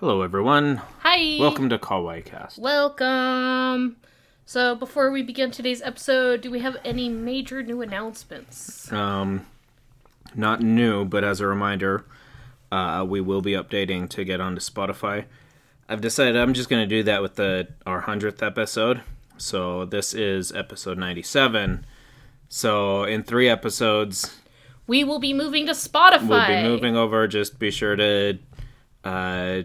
Hello, everyone. Hi. Welcome to Kawaii Cast. Welcome. So, before we begin today's episode, do we have any major new announcements? Um, not new, but as a reminder, uh, we will be updating to get onto Spotify. I've decided I'm just going to do that with the our hundredth episode. So this is episode 97. So in three episodes, We will be moving to Spotify. we'll be moving over. Just be sure to uh,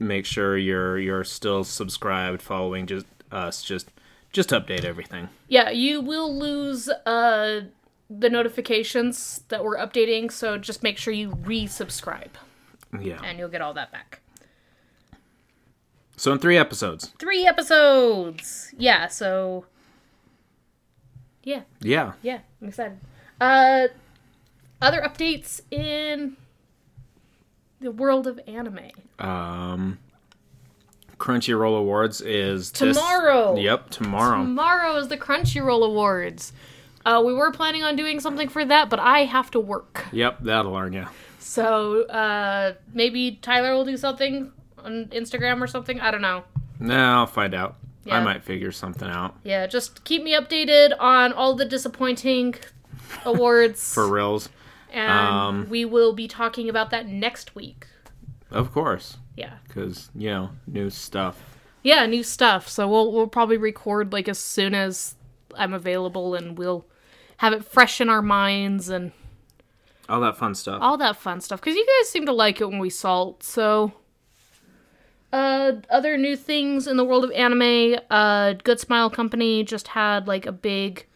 make sure you're you're still subscribed, following just us. Just just update everything. Yeah, you will lose uh the notifications that we're updating, so just make sure you resubscribe Yeah. and you'll get all that back. So in three episodes. Three episodes. Yeah, so yeah, Yeah. yeah, I'm excited. Uh other updates in the world of anime. Um, Crunchyroll Awards is this- Tomorrow. yep, tomorrow. Tomorrow is the Crunchyroll Awards. Uh, we were planning on doing something for that, but I have to work. yep, that'll learn you. So uh, maybe Tyler will do something on Instagram or something. I don't know. Nah, I'll find out. I might figure something out. Yeah, just keep me updated on all the disappointing awards. For reals, and um, we will be talking about that next week. of course, Yeah. because you know new stuff. Yeah, new stuff. So we'll we'll probably record like as soon as I'm available and we'll have it fresh in our minds and All that fun stuff. all that fun stuff because you guys seem to like it when we salt so uh other new things in the world of anime uh good smile company just had like a big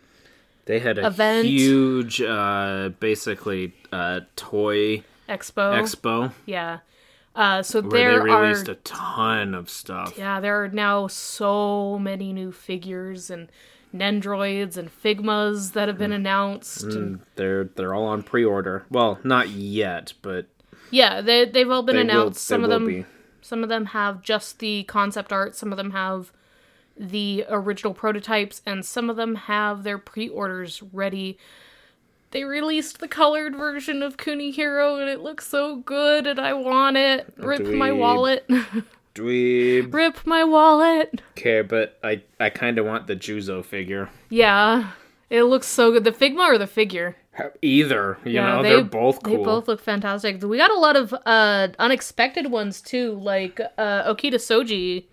They had a event. huge, uh, basically, uh, toy expo expo yeah uh so there they released are a ton of stuff. yeah there are now so many new figures and nendroids and figmas that have been Mm. announced and They're they're all on pre-order. Well, not yet, but yeah they, they've all been they announced will. some of them be. Some of them have just the concept art, some of them have the original prototypes, and some of them have their pre orders ready. They released the colored version of Kuni Hero, and it looks so good and I want it. Rip my wallet. Dweeb. Rip my wallet. Okay, but I I kind of want the Juzo figure. Yeah. It looks so good. The Figma or the figure? Either, you know, they, they're both cool. They both look fantastic. We got a lot of uh unexpected ones too, like uh Okita Soji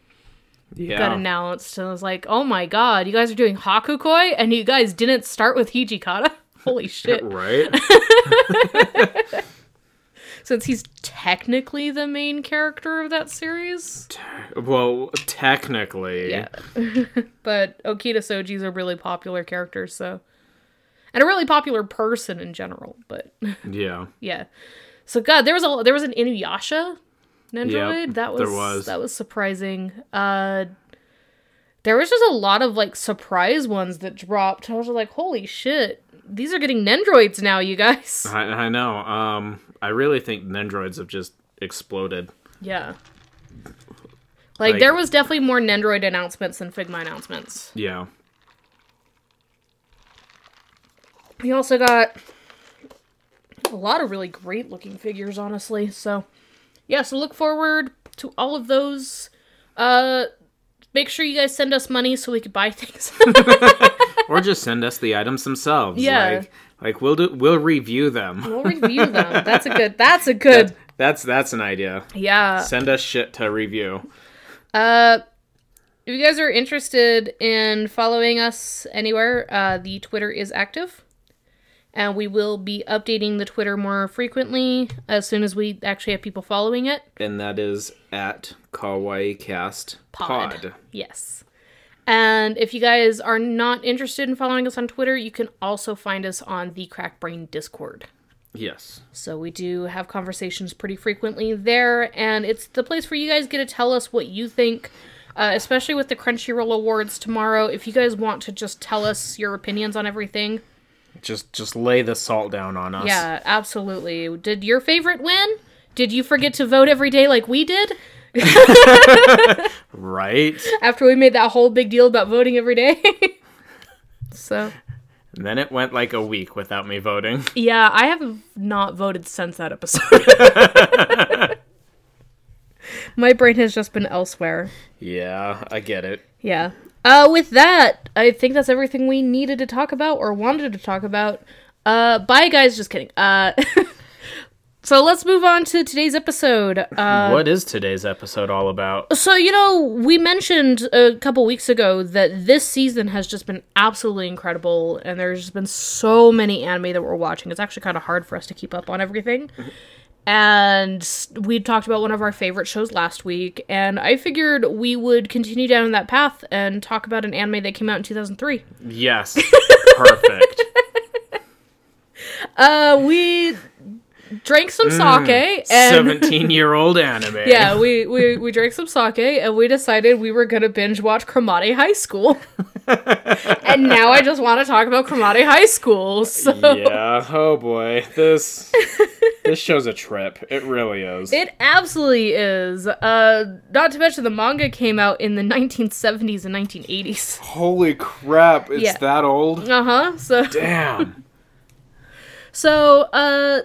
yeah. got announced and I was like, "Oh my god, you guys are doing Hakuoki and you guys didn't start with Hijikata? Holy shit." right? Since he's technically the main character of that series. well, technically. Yeah. but Okita Soji's a really popular character, so and a really popular person in general, but Yeah. yeah. So god, there was a there was an Inuyasha Nendroid. Yep, that was, there was. that was surprising. Uh there was just a lot of like surprise ones that dropped. I was like, holy shit. These are getting Nendroids now, you guys. I, I know. Um, I really think Nendroids have just exploded. Yeah. Like, Like- there was definitely more Nendroid announcements than Figma announcements. Yeah. We also got a lot of really great looking figures, honestly. So, yeah, so look forward to all of those. Uh, make sure you guys send us money so we could buy things. Or just send us the items themselves. Yeah. Like, like we'll do. We'll review them. we'll review them. That's a good. That's a good. That's that's an idea. Yeah. Send us shit to review. Uh, if you guys are interested in following us anywhere, uh, the Twitter is active. And we will be updating the Twitter more frequently as soon as we actually have people following it. And that is at Kawaii Cast Pod. Pod. Yes. And if you guys are not interested in following us on Twitter, you can also find us on the Crackbrain Discord. Yes. So we do have conversations pretty frequently there, and it's the place where you guys get to tell us what you think, uh, especially with the Crunchyroll Awards tomorrow. If you guys want to just tell us your opinions on everything, Just just lay the salt down on us. yeah, absolutely. Did your favorite win? Did you forget to vote every day like we did? Right. After we made that whole big deal about voting every day? so, And then it went like a week without me voting. yeah, I have not voted since that episode. My brain has just been elsewhere. Yeah, I get it. Yeah. Uh, with that, I think that's everything we needed to talk about or wanted to talk about. Uh, bye, guys. Just kidding. Uh, so let's move on to today's episode. Uh, what is today's episode all about? so you know, we mentioned a couple weeks ago that this season has just been absolutely incredible, and there's just been so many anime that we're watching. It's actually kind of hard for us to keep up on everything. And we talked about one of our favorite shows last week, and I figured we would continue down that path and talk about an anime that came out in 2003. Yes. Perfect. Uh, we drank some sake and 17 year old anime. yeah, we, we we drank some sake and we decided we were gonna binge watch Cromartie High School. and now I just want to talk about Cromartie High School. So Yeah. Oh boy. This this show's a trip. It really is. it absolutely is. Uh, not to mention the manga came out in the 1970s and 1980s. Holy crap. It's Yeah. that old? Uh huh. So Damn. So, uh,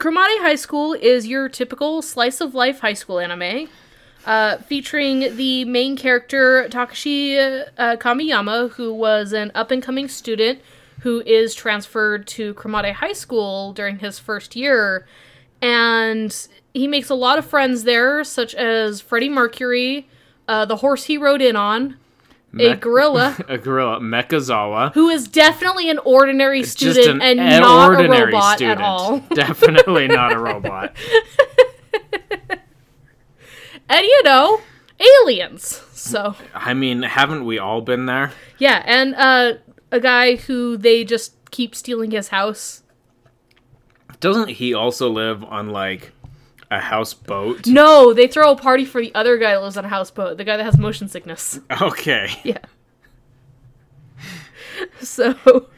Cromartie High School is your typical slice of life high school anime, uh, featuring the main character Takashi uh, Kamiyama, who was an up and coming student who is transferred to Cromartie High School during his first year, and he makes a lot of friends there, such as Freddie Mercury, uh, the horse he rode in on, a gorilla. a gorilla. Mechazawa. Who is definitely an ordinary student an and an not a robot student. at all. Definitely not a robot. And you know, aliens. So I mean, haven't we all been there? yeah, and uh, a guy who they just keep stealing his house. Doesn't he also live on like a houseboat? No, they throw a party for the other guy that lives on a houseboat, the guy that has motion sickness. Okay. Yeah. So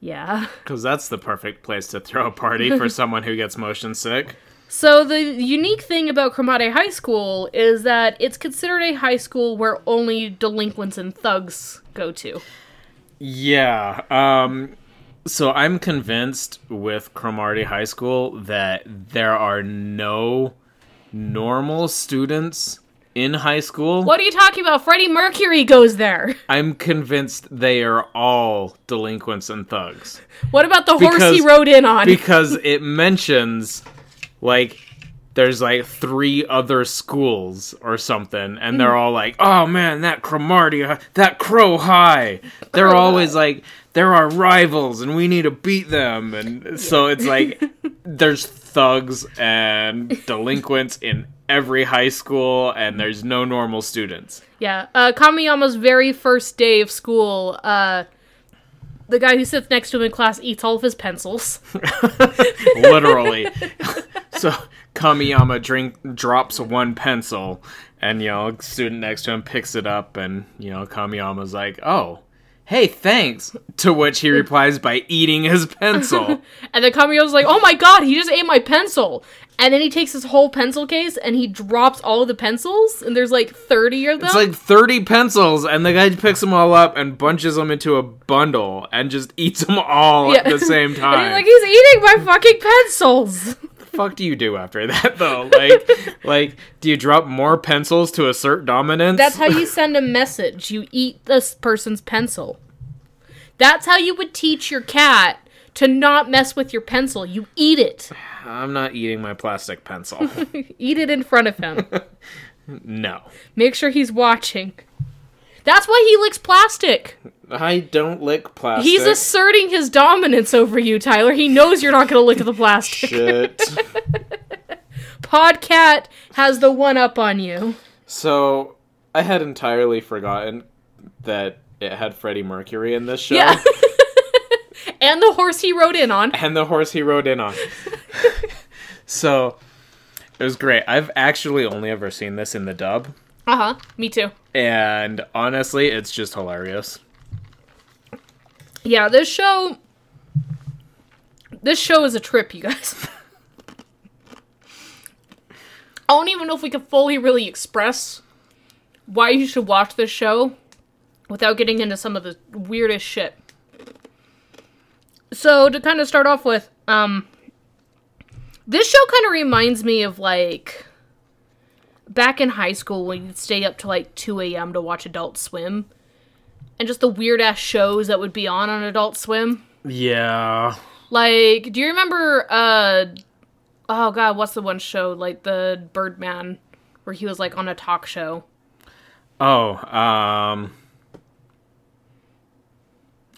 yeah. Because that's the perfect place to throw a party for someone who gets motion sick. So the unique thing about Cromartie High School is that it's considered a high school where only delinquents and thugs go to. Yeah. Um so I'm convinced with Cromarty High School that there are no normal students in high school. What are you talking about? Freddie Mercury goes there. I'm convinced they are all delinquents and thugs. What about the horse he rode in on? Because it mentions like there's like three other schools or something, and they're all like, "Oh man, that Cromarty, that Crow High." They're always like, "They're our rivals, and we need to beat them." And so it's like there's thugs and delinquents in every high school, and there's no normal students. yeah, uh, Kamiyama's very first day of school, uh, the guy who sits next to him in class eats all of his pencils. literally. so Kamiyama drink drops one pencil, and you know, student next to him picks it up, and you know, Kamiyama's like, "Oh, hey, thanks." To which he replies by eating his pencil. And then Kamiyama's like, oh my god, he just ate my pencil. And then he takes his whole pencil case and he drops all of the pencils, and there's like 30 of them. It's like thirty pencils, and the guy picks them all up and bunches them into a bundle and just eats them all at the same time. he's like, he's eating my fucking pencils. Fuck do you do after that though? Like, like, do you drop more pencils to assert dominance? That's how you send a message. You eat this person's pencil. That's how you would teach your cat to not mess with your pencil. You eat it. I'm not eating my plastic pencil. Eat it in front of him. no. Make sure he's watching. That's why he licks plastic. I don't lick plastic. He's asserting his dominance over you, Tyler. He knows you're not going to lick the plastic. shit. Podcat has the one up on you. so I had entirely forgotten that it had Freddie Mercury in this show. Yeah. and the horse he rode in on. and the horse he rode in on. so it was great. I've actually only ever seen this in the dub. Uh huh. Me too. And honestly, it's just hilarious. Yeah, this show. This show is a trip, you guys. I don't even know if we could fully really express why you should watch this show without getting into some of the weirdest shit. So to kind of start off with, um, this show kind of reminds me of like back in high school when you'd stay up to like 2 a.m. to watch Adult Swim, and just the weird ass shows that would be on on Adult Swim. Yeah. Like, do you remember? uh Oh God, what's the one show like the Birdman, where he was like on a talk show? Oh, um.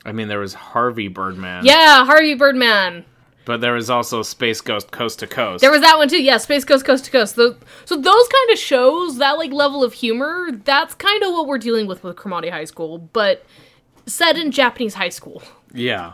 I mean, there was Harvey Birdman. Yeah, Harvey Birdman. But there was also Space Ghost Coast to Coast. There was that one too. Yeah, Space Ghost Coast to Coast. The, so those kind of shows, that like level of humor, that's kind of what we're dealing with with Cromartie High School, but set in Japanese high school. yeah.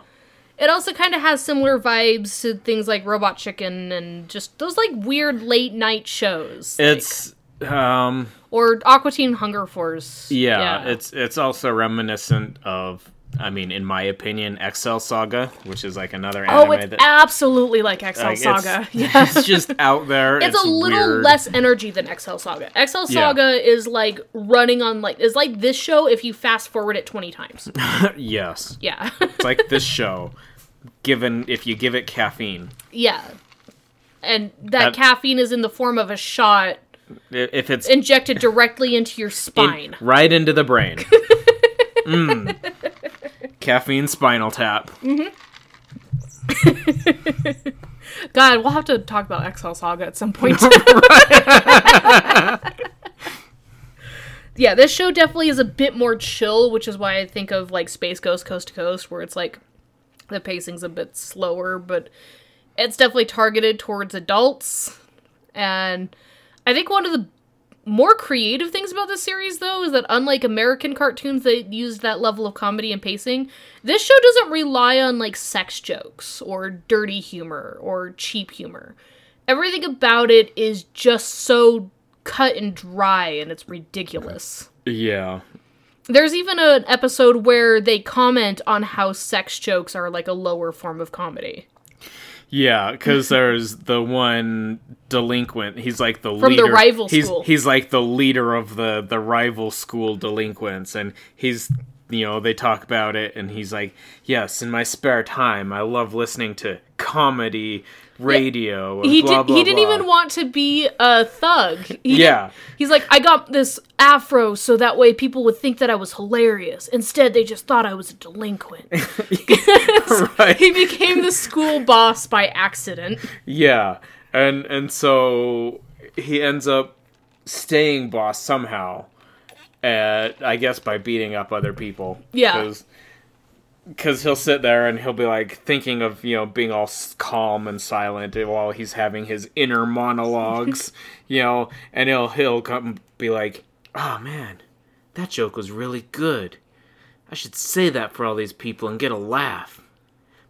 It also kind of has similar vibes to things like Robot Chicken and just those like weird late night shows. like- It's um or Aqua Teen Hunger Force. yeah, it's it's also reminiscent of I mean, in my opinion, Excel Saga, which is like another anime. oh, anime it's that absolutely like Excel like, Saga. It's, Yeah. it's just out there. It's, a little weird. less energy than Excel Saga. Excel Yeah. Saga is like running on like is like this show if you fast forward it twenty times. yes. Yeah. It's like this show, given if you give it caffeine. yeah. And that, That- caffeine is in the form of a shot If it's injected directly into your in- spine. right into the brain. mm. Caffeine spinal tap. Mm-hmm. God, we'll have to talk about Excel Saga at some point. yeah, this show definitely is a bit more chill, which is why I think of like Space Ghost Coast to Coast, where it's like the pacing's a bit slower, but it's definitely targeted towards adults. And I think one of the more creative things about this series, though, is that unlike American cartoons that use that level of comedy and pacing, this show doesn't rely on like sex jokes or dirty humor or cheap humor. Everything about it is just so cut and dry and it's ridiculous. Yeah. There's even an episode where they comment on how sex jokes are like a lower form of comedy. Yeah, because there's the one delinquent. He's like the From the leader. rival he's, school. He's like the leader of the the rival school delinquents, and he's you know they talk about it, and he's like, yes, in my spare time, I love listening to comedy radio. and He blah, did blah, he didn't blah." even want to be a thug. He Yeah. He's like, I got this afro so that way people would think that I was hilarious. Instead, they just thought I was a delinquent. right. he became the school boss by accident. Yeah, and and so he ends up staying boss somehow. At, I guess by beating up other people. Yeah. Because he'll sit there and he'll be like thinking of you know being all calm and silent while he's having his inner monologues, you know, and he'll he'll come be like, "Oh man, that joke was really good. I should say that for all these people and get a laugh."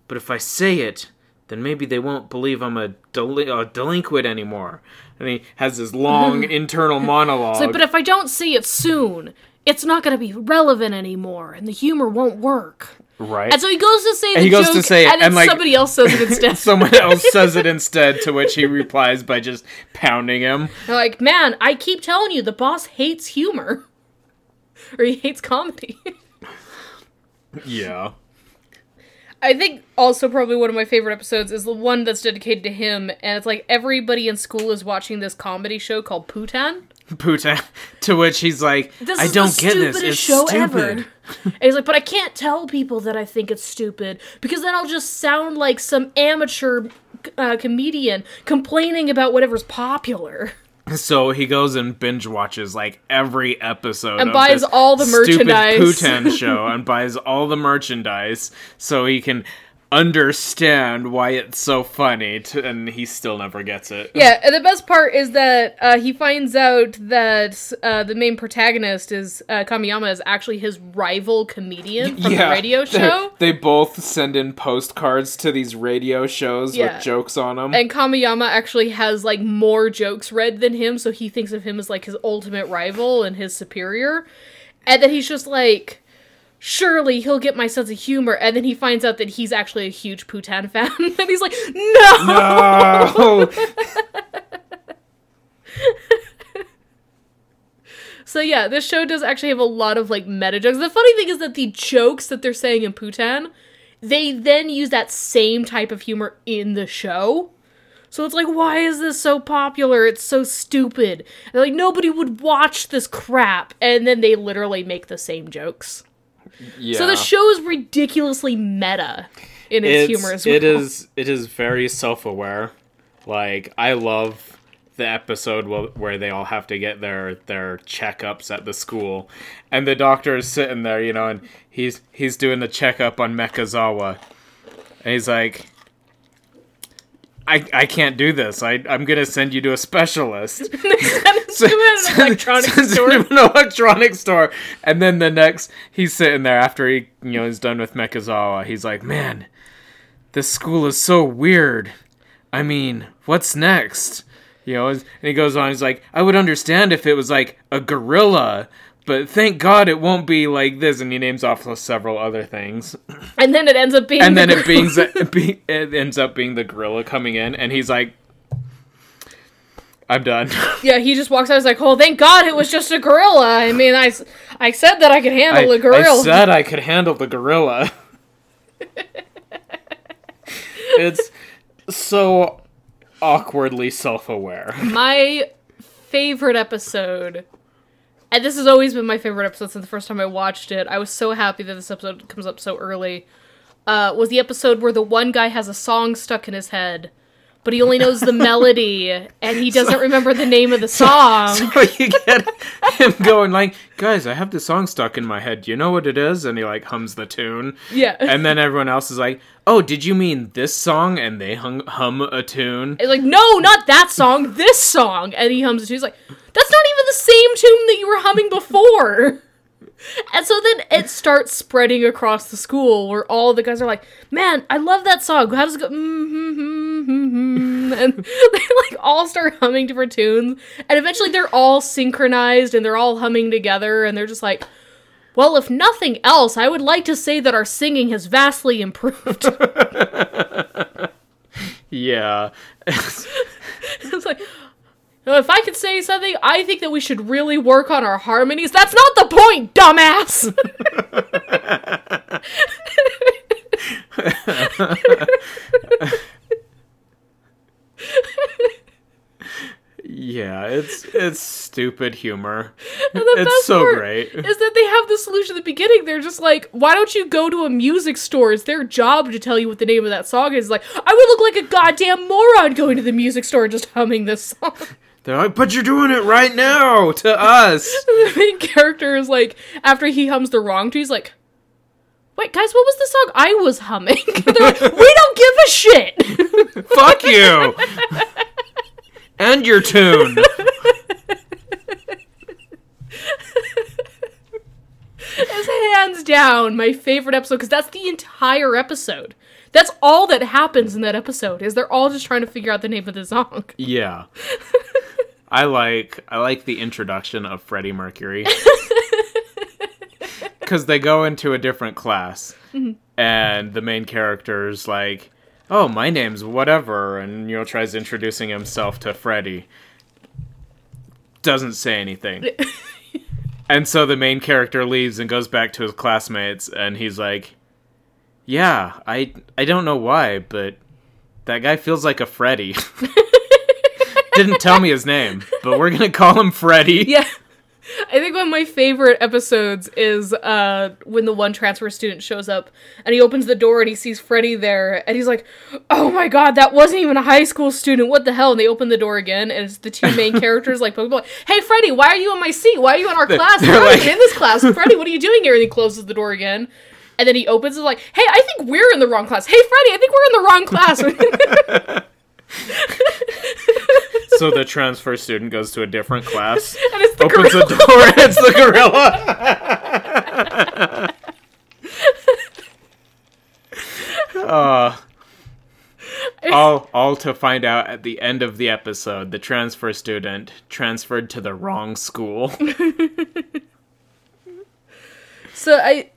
But if I say it, then maybe they won't believe I'm a, a delinquent anymore. And he has this long internal monologue. So, but if I don't see it soon, it's not going to be relevant anymore, and the humor won't work. Right? And so he goes to say the he goes joke, to say it, and then and, like- somebody else says it instead. Someone else says it instead, to which he replies by just pounding him. They're like, man, I keep telling you, the boss hates humor. or he hates comedy. Yeah. I think also probably one of my favorite episodes is the one that's dedicated to him, and it's like everybody in school is watching this comedy show called Putan. Putan. To which he's like, This I don't get this. It's show stupid. ever. and he's like, but I can't tell people that I think it's stupid because then I'll just sound like some amateur uh, comedian complaining about whatever's popular. So he goes and binge watches like every episode And of buys this all the stupid merchandise. Putan show and buys all the merchandise so he can understand why it's so funny to, and he still never gets it. Yeah, and the best part is that uh, he finds out that uh, the main protagonist is uh, Kamiyama is actually his rival comedian from the radio show. They both send in postcards to these radio shows Yeah. with jokes on them. And Kamiyama actually has like more jokes read than him, so he thinks of him as like his ultimate rival and his superior. And then he's just like, surely he'll get my sense of humor. And then he finds out that he's actually a huge Putan fan. and he's like, no! no. So yeah, this show does actually have a lot of like meta jokes. The funny thing is that the jokes that they're saying in Putan, they then use that same type of humor in the show. So it's like, why is this so popular? It's so stupid. And like nobody would watch this crap, and then they literally make the same jokes. Yeah. So the show is ridiculously meta in its, humor as well. It is. It is very self-aware. Like I love the episode wh- where they all have to get their their checkups at the school, and the doctor is sitting there, you know, and he's he's doing the checkup on Mechazawa, and he's like. I, I can't do this. I, I'm gonna send you to a specialist. Send it to an electronics Sends him store. to an electronics store. And then the next, he's sitting there after he, you know, is done with Mechazawa. He's like, man, this school is so weird. I mean, what's next? You know, and he goes on. He's like, I would understand if it was like a gorilla, but thank God it won't be like this. And he names off several other things. And then it ends up being And the then it, beings, it, be, it ends up being the gorilla coming in, and he's like, I'm done. Yeah, he just walks out. He's like, "Oh, thank God, it was just a gorilla." I mean, I, I said that I could handle a gorilla. I said I could handle the gorilla. it's so awkwardly self-aware. my favorite episode, and this has always been my favorite episode since the first time I watched it. I was so happy that this episode comes up so early. Uh, was the episode where the one guy has a song stuck in his head, but he only knows the melody and he doesn't remember the name of the song. So you get him going like, "Guys, I have the song stuck in my head. Do you know what it is?" And he like hums the tune. yeah, And then everyone else is like, "Oh, did you mean this song?" And they hung, hum a tune. It's like, no, not that song, this song. And he hums it. He's like, that's not even the same tune that you were humming before. And so then it starts spreading across the school where all the guys are like, man, I love that song. How does it go? Mm-hmm, and they like all start humming different tunes. And eventually they're all synchronized and they're all humming together. And they're just like, well, if nothing else, I would like to say that our singing has vastly improved. Yeah. it's like, "Oh, if I could say something, I think that we should really work on our harmonies. That's not the point, dumbass. yeah, it's it's stupid humor. It's so great. Is that they have the solution at the beginning? They're just like, why don't you go to a music store? It's their job to tell you what the name of that song is. Like, I would look like a goddamn moron going to the music store and just humming this song. They're like, "But you're doing it right now to us." the main character is like, after he hums the wrong tune, he's like, wait, guys, what was the song I was humming? They're like, we don't give a shit. Fuck you. and your tune. It's hands down my favorite episode because that's the entire episode. That's all that happens in that episode. Is they're all just trying to figure out the name of the song. Yeah. I like I like the introduction of Freddie Mercury. Cuz they go into a different class mm-hmm. and the main character's like, "Oh, my name's whatever." And you know tries introducing himself to Freddie. Doesn't say anything. and so the main character leaves and goes back to his classmates and he's like, "Yeah, I I don't know why, but that guy feels like a Freddy." Didn't tell me his name, but we're gonna call him Freddy. Yeah. I think one of my favorite episodes is uh, when the one transfer student shows up and he opens the door and he sees Freddy there and he's like, "Oh my god, that wasn't even a high school student. What the hell?" And they open the door again and it's the two main characters like, "Hey Freddy, why are you in my seat? Why are you in our class? Why are you in this class? Freddy, what are you doing here?" And he closes the door again. And then he opens it like, "Hey, I think we're in the wrong class. Hey Freddy, I think we're in the wrong class." So the transfer student goes to a different class, the opens gorilla. the door, and it's the gorilla. uh, all, all to find out at the end of the episode, the transfer student transferred to the wrong school. So I,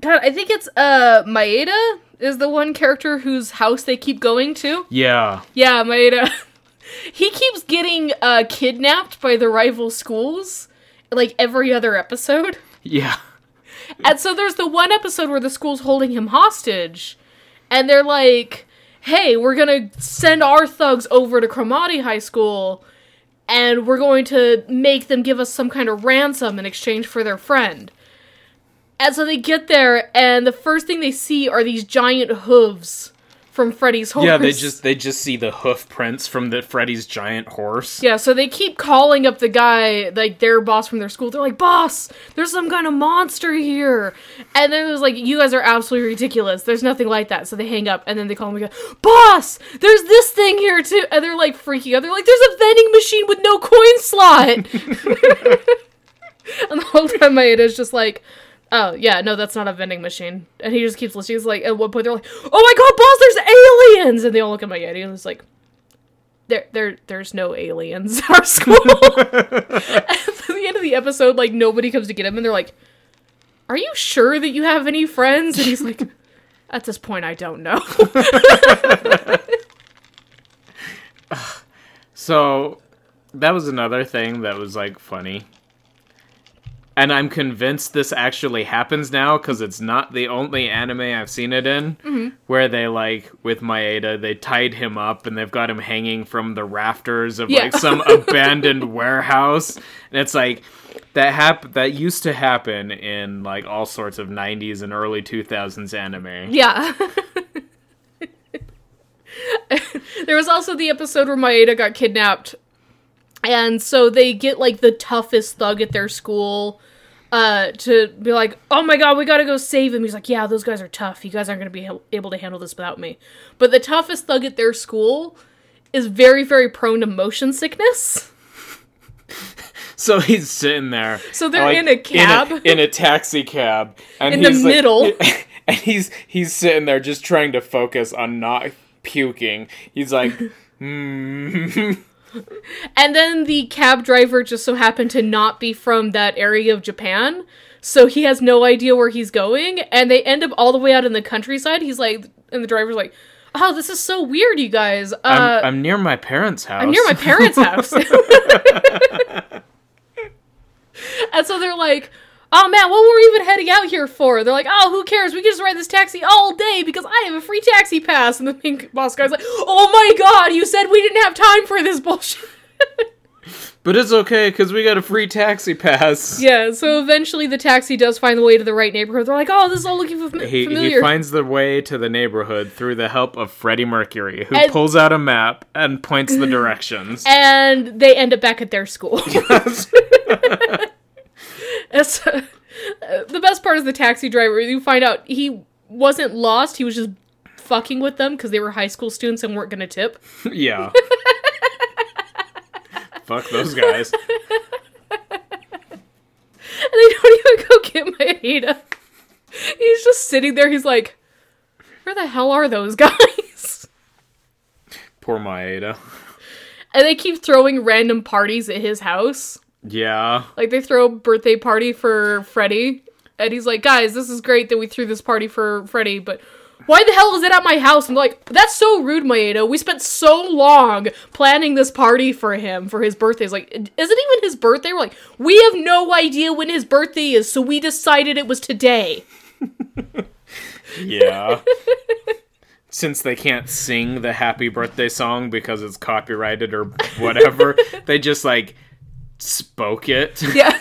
God, I think it's uh Maeda is the one character whose house they keep going to. Yeah, Yeah, Maeda. He keeps getting uh kidnapped by the rival schools, like every other episode. yeah. And so there's the one episode where the school's holding him hostage, and they're like, hey, we're gonna send our thugs over to Cromartie High School and we're going to make them give us some kind of ransom in exchange for their friend. And so they get there, and the first thing they see are these giant hooves from Freddy's horse. Yeah, they just they just see the hoof prints from the Freddy's giant horse. Yeah, so they keep calling up the guy, like their boss from their school. They're like, "Boss, there's some kind of monster here," and then it was like, "You guys are absolutely ridiculous. There's nothing like that." So they hang up, and then they call him again, "Boss, there's this thing here too," and they're like freaking out. They're like, "There's a vending machine with no coin slot," and the whole time Maeda's just like. Oh yeah, no, that's not a vending machine. And he just keeps listening. He's like, at one point they're like, "Oh my god, boss, there's aliens!" And they all look at Maeda and it's like, there, there, there's no aliens at our school. at the end of the episode, like nobody comes to get him, and they're like, "Are you sure that you have any friends?" And he's like, "At this point, I don't know." So that was another thing that was like funny. And I'm convinced this actually happens now because it's not the only anime I've seen it in mm-hmm. where they like with Maeda they tied him up and they've got him hanging from the rafters of Yeah. like some abandoned warehouse and it's like that hap- that used to happen in like all sorts of 90s and early 2000s anime. yeah. there was also the episode where Maeda got kidnapped, and so they get like the toughest thug at their school. Uh, to be like, oh my god, we gotta go save him. He's like, yeah, those guys are tough. You guys aren't gonna be able to handle this without me. But the toughest thug at their school is very, very prone to motion sickness. So he's sitting there. So they're in a cab. in a, in a taxi cab, and In the like- middle. and he's he's sitting there just trying to focus on not puking. He's like, hmm. And then the cab driver just so happened to not be from that area of Japan. So he has no idea where he's going. And they end up all the way out in the countryside. He's like, and the driver's like, oh, this is so weird, you guys. Uh, I'm, I'm near my parents' house. I'm near my parents' house. and so they're like, oh man, what were we even heading out here for? They're like, oh, who cares? We can just ride this taxi all day because I have a free taxi pass. And the pink boss guy's like, oh my god, you said we didn't have time for this bullshit. But it's okay because we got a free taxi pass. Yeah, so eventually the taxi does find the way to the right neighborhood. They're like, oh, this is all looking fam- He, familiar. he finds the way to the neighborhood through the help of Freddie Mercury, who And- pulls out a map and points the directions. and they end up back at their school. It's, uh, the best part is the taxi driver. You find out he wasn't lost, he was just fucking with them because they were high school students and weren't going to tip. yeah. Fuck those guys. And they don't even go get Maeda. He's just sitting there. He's like, where the hell are those guys? Poor Maeda. And they keep throwing random parties at his house. Yeah. Like they throw a birthday party for Freddy, and he's like, "Guys, this is great that we threw this party for Freddy, but why the hell is it at my house?" I'm like, "That's so rude, Maeda. We spent so long planning this party for him for his birthday. It's like, is it even his birthday?" We're like, "We have no idea when his birthday is, so we decided it was today." Yeah. Since they can't sing the happy birthday song because it's copyrighted or whatever, they just like spoke it. Yeah.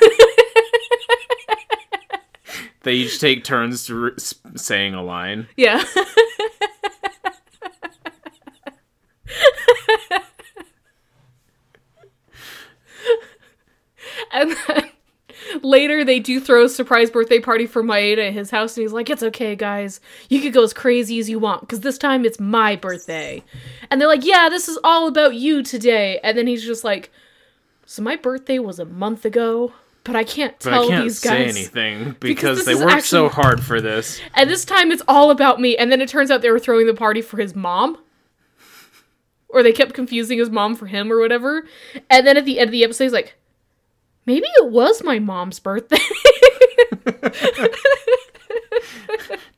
They each take turns to re- saying a line. yeah. and then later they do throw a surprise birthday party for Maeda at his house, and he's like, "It's okay, guys. You could go as crazy as you want, because this time it's my birthday." And they're like, "Yeah, this is all about you today." And then he's just like, "So my birthday was a month ago." But I can't But tell I can't these say guys. anything because this they worked so hard for this. And this time it's all about me. And then it turns out they were throwing the party for his mom. Or they kept confusing his mom for him or whatever. And then at the end of the episode, he's like, maybe it was my mom's birthday.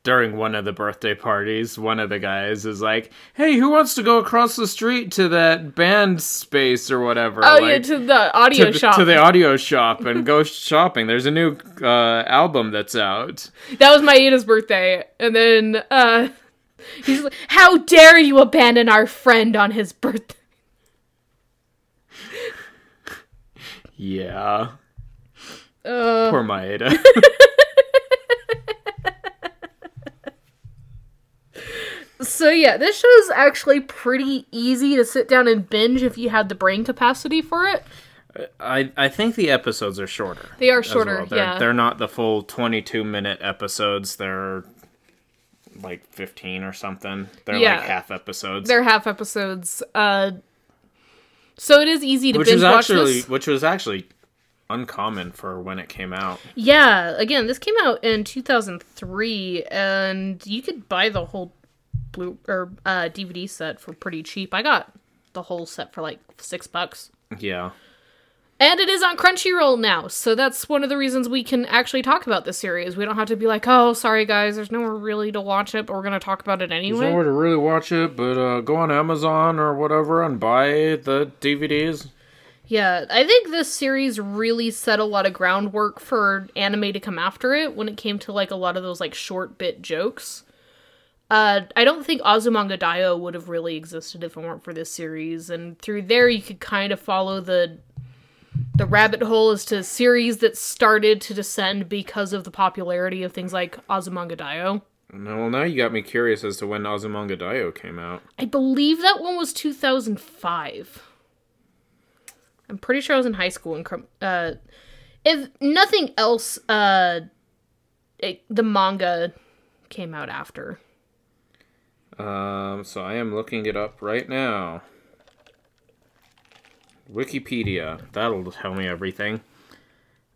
During one of the birthday parties, one of the guys is like, "Hey, who wants to go across the street to that band space or whatever?" oh, yeah, to the audio to, shop. to the audio shop and go shopping. There's a new uh, album that's out. that was Maeda's birthday. And then uh, He's like, "How dare you abandon our friend on his birthday?" Yeah. Uh, Poor Maeda. So yeah, this show is actually pretty easy to sit down and binge if you had the brain capacity for it. I I think the episodes are shorter. They are shorter, well. They're, yeah. They're not the full 22 minute episodes. They're like 15 or something. They're Yeah. like half episodes. They're half episodes. Uh, so it is easy to which binge was watch actually this. which was actually uncommon for when it came out. Yeah, again, this came out in 2003, and you could buy the whole blue or uh, DVD set for pretty cheap. I got the whole set for like six bucks. Yeah. And it is on Crunchyroll now, so that's one of the reasons we can actually talk about this series. We don't have to be like, "Oh, sorry guys, there's nowhere really to watch it, but we're gonna talk about it anyway." There's nowhere to really watch it, but uh, go on Amazon or whatever and buy the DVDs. Yeah, I think this series really set a lot of groundwork for anime to come after it when it came to like a lot of those like short bit jokes. Uh, I don't think Azumanga Daioh would have really existed if it weren't for this series, and through there you could kind of follow the the rabbit hole as to series that started to descend because of the popularity of things like Azumanga Daioh. No, well, now you got me curious as to when Azumanga Daioh came out. I believe that one was 2005. I'm pretty sure I was in high school and uh if nothing else uh it, the manga came out after. Um, so I am looking it up right now. Wikipedia. That'll tell me everything.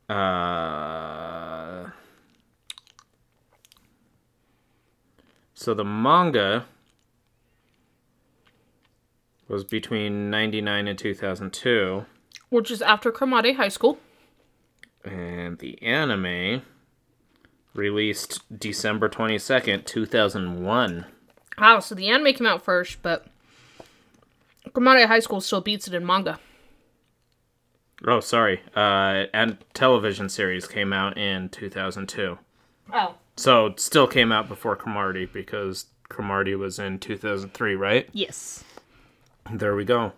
Uh, so the manga was between 99 and 2002 Which is after Cromartie High School. and the anime released December 22nd, 2001. Wow, so the anime came out first, but Cromartie High School still beats it in manga. Oh, sorry. Uh, and television series came out in 2002. Oh. So it still came out before Cromartie because Cromartie was in 2003, right? Yes. There we go.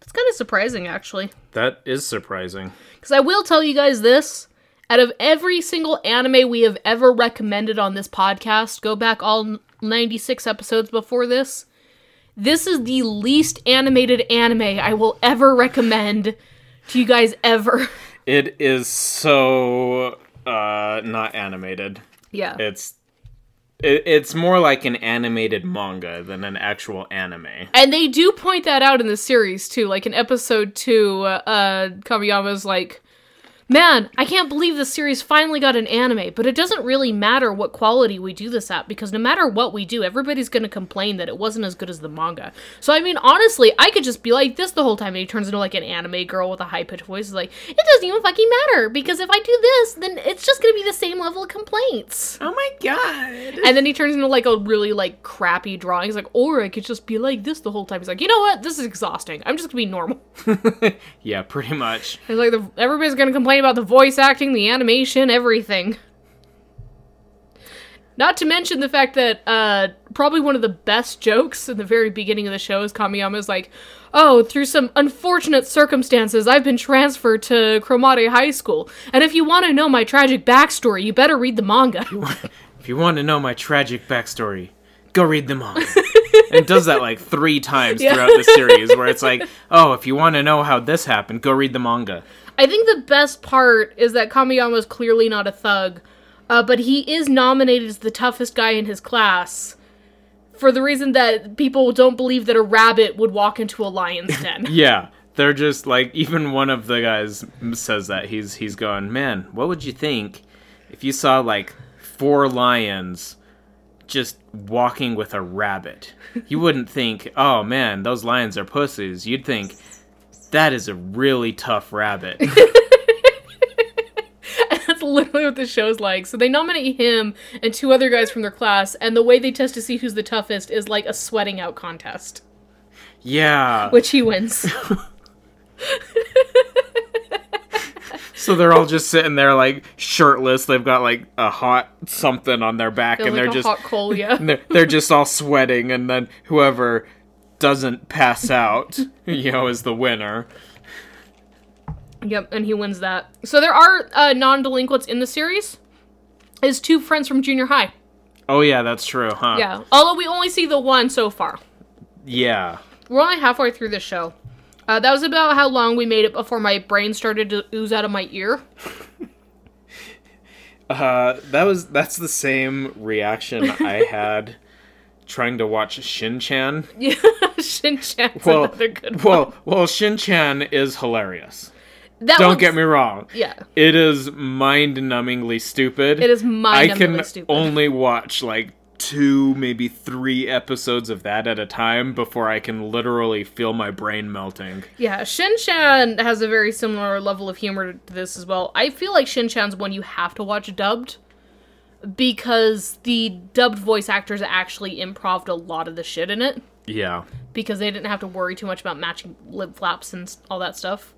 It's kind of surprising actually. That is surprising. Because I will tell you guys this out of every single anime we have ever recommended on this podcast, go back all 96 episodes before this. This is the least animated anime I will ever recommend to you guys ever. It is so uh, not animated. yeah. It's it's more like an animated manga than an actual anime. And they do point that out in the series too. Like in episode two, uh, Kamiyama's like, Man, I can't believe this series finally got an anime, but it doesn't really matter what quality we do this at because no matter what we do, everybody's gonna complain that it wasn't as good as the manga. So I mean, honestly, I could just be like this the whole time and he turns into like an anime girl with a high pitched voice. Like, it doesn't even fucking matter because if I do this, then it's just gonna be the same level of complaints. Oh my god. And then he turns into like a really like crappy drawing. He's like, or I could just be like this the whole time. He's like, you know what? This is exhausting. I'm just gonna be normal. yeah, pretty much. It's like the, everybody's gonna complain about the voice acting, the animation, everything. Not to mention the fact that uh, probably one of the best jokes in the very beginning of the show is Kamiyama's like, "Oh, through some unfortunate circumstances, I've been transferred to Cromartie High School, and if you want to know my tragic backstory, you better read the manga." If you want to know my tragic backstory, go read the manga. and does that like three times Yeah. throughout the series, where it's like, oh, if you want to know how this happened, go read the manga. I think the best part is that Kamiyama's clearly not a thug, uh, but he is nominated as the toughest guy in his class for the reason that people don't believe that a rabbit would walk into a lion's den. Yeah, they're just like even one of the guys says that he's he's going, man, what would you think if you saw like four lions just walking with a rabbit? You wouldn't think, oh man, those lions are pussies. You'd think that is a really tough rabbit. That's literally what the show's like. So they nominate him and two other guys from their class, and the way they test to see who's the toughest is like a sweating out contest, yeah. which he wins. So they're all just sitting there like shirtless. They've got like a hot something on their back, Feels and like they're just hot coal, yeah. they're, they're just all sweating. And then whoever doesn't pass out, you know, is the winner. Yep, and he wins that. So there are uh, non-delinquents in the series. His two friends from junior high. Oh yeah, that's true, huh? Yeah, although we only see the one so far. Yeah. We're only halfway through the show. Uh, that was about how long we made it before my brain started to ooze out of my ear. Uh, that was that's the same reaction I had trying to watch Shin Chan. Yeah, Shin Chan's Well, another good one. well, well, Shin Chan is hilarious. That Don't one's- get me wrong. Yeah, It is mind-numbingly stupid. it is I mind can stupid. only watch like two, maybe three episodes of that at a time before I can literally feel my brain melting. Yeah, Shin Chan has a very similar level of humor to this as well. I feel like Shin Chan's one you have to watch dubbed because the dubbed voice actors actually improved a lot of the shit in it Yeah. because they didn't have to worry too much about matching lip flaps and all that stuff.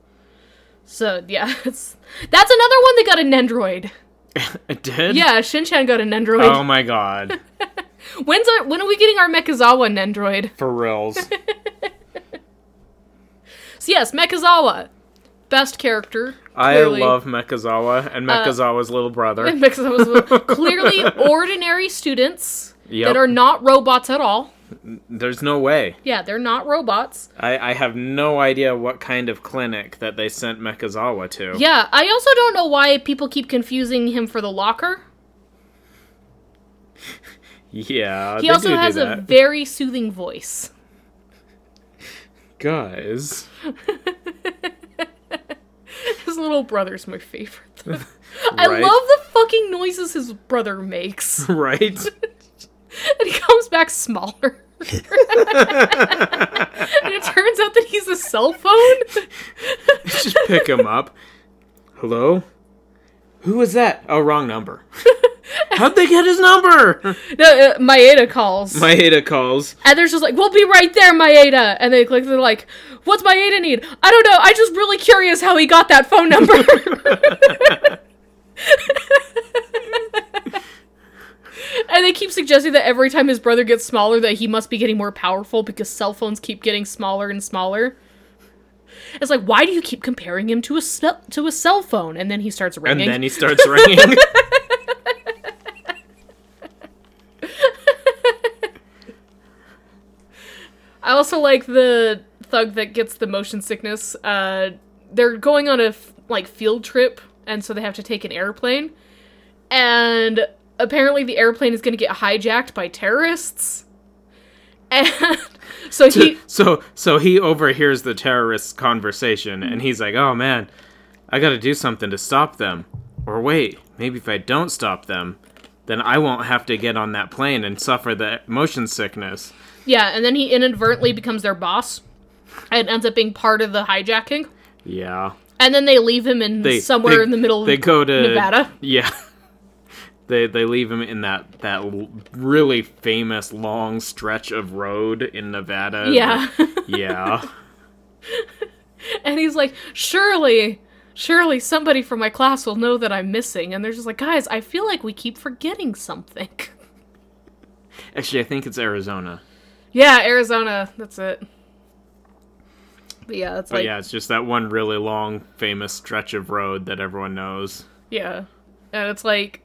So yeah, that's another one that got a Nendroid. It did? Yeah, Shinchan got a Nendroid. Oh my god. When's our, when are we getting our Mechazawa Nendroid? For reals. So yes, Mechazawa, best character. I clearly. love Mechazawa and uh, Mechazawa's little brother. Mechazawa's clearly ordinary students Yep. that are not robots at all. There's no way. Yeah, they're not robots. I, I have no idea what kind of clinic that they sent Mechazawa to. Yeah, I also don't know why people keep confusing him for the locker. Yeah, He also has a very soothing voice. Guys. His little brother's my favorite. I love the fucking noises his brother makes. Right? and he comes back smaller. and it turns out that he's a cell phone. Just pick him up. Hello? Who was that? Oh, wrong number. How'd they get his number? no, uh, Maeda calls. Maeda calls. and they're just like, we'll be right there, Maeda. And they click, they're like, what's Maeda need? I don't know. I'm just really curious how he got that phone number. and they keep suggesting that every time his brother gets smaller, that he must be getting more powerful because cell phones keep getting smaller and smaller. It's like, why do you keep comparing him to a cell to a cell phone? And then he starts ringing. And then he starts ringing. I also like the thug that gets the motion sickness. Uh, they're going on a f- like field trip, and so they have to take an airplane. And apparently, the airplane is going to get hijacked by terrorists. And so he, so so he overhears the terrorists' conversation and he's like, "Oh man, I got to do something to stop them." Or wait, maybe if I don't stop them, then I won't have to get on that plane and suffer the motion sickness. yeah, and then he inadvertently becomes their boss, and ends up being part of the hijacking. Yeah. And then they leave him in They somewhere they- in the middle They of go to Nevada. Yeah. They they leave him in that that really famous long stretch of road in Nevada. Yeah. yeah. And he's like, surely, surely somebody from my class will know that I'm missing. And they're just like, guys, I feel like we keep forgetting something. Actually, I think it's Arizona. yeah, Arizona. That's it. But yeah, it's But like, yeah, it's just that one really long, famous stretch of road that everyone knows. yeah. And it's like,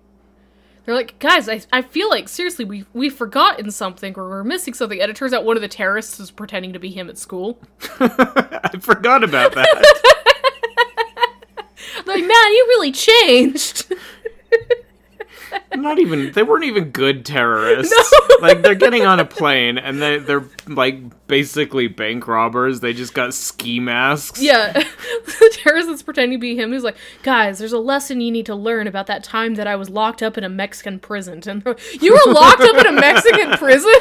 they're like, guys, I, I feel like, seriously, we, we've forgotten something or we're missing something. And it turns out one of the terrorists is pretending to be him at school. I forgot about that. Like, man, you really changed. Not even they weren't even good terrorists. Like they're getting on a plane and they they're like basically bank robbers. They just got ski masks. Yeah, the terrorist that's pretending to be him is like, guys, there's a lesson you need to learn about that time that I was locked up in a Mexican prison. And you were locked up in a Mexican prison?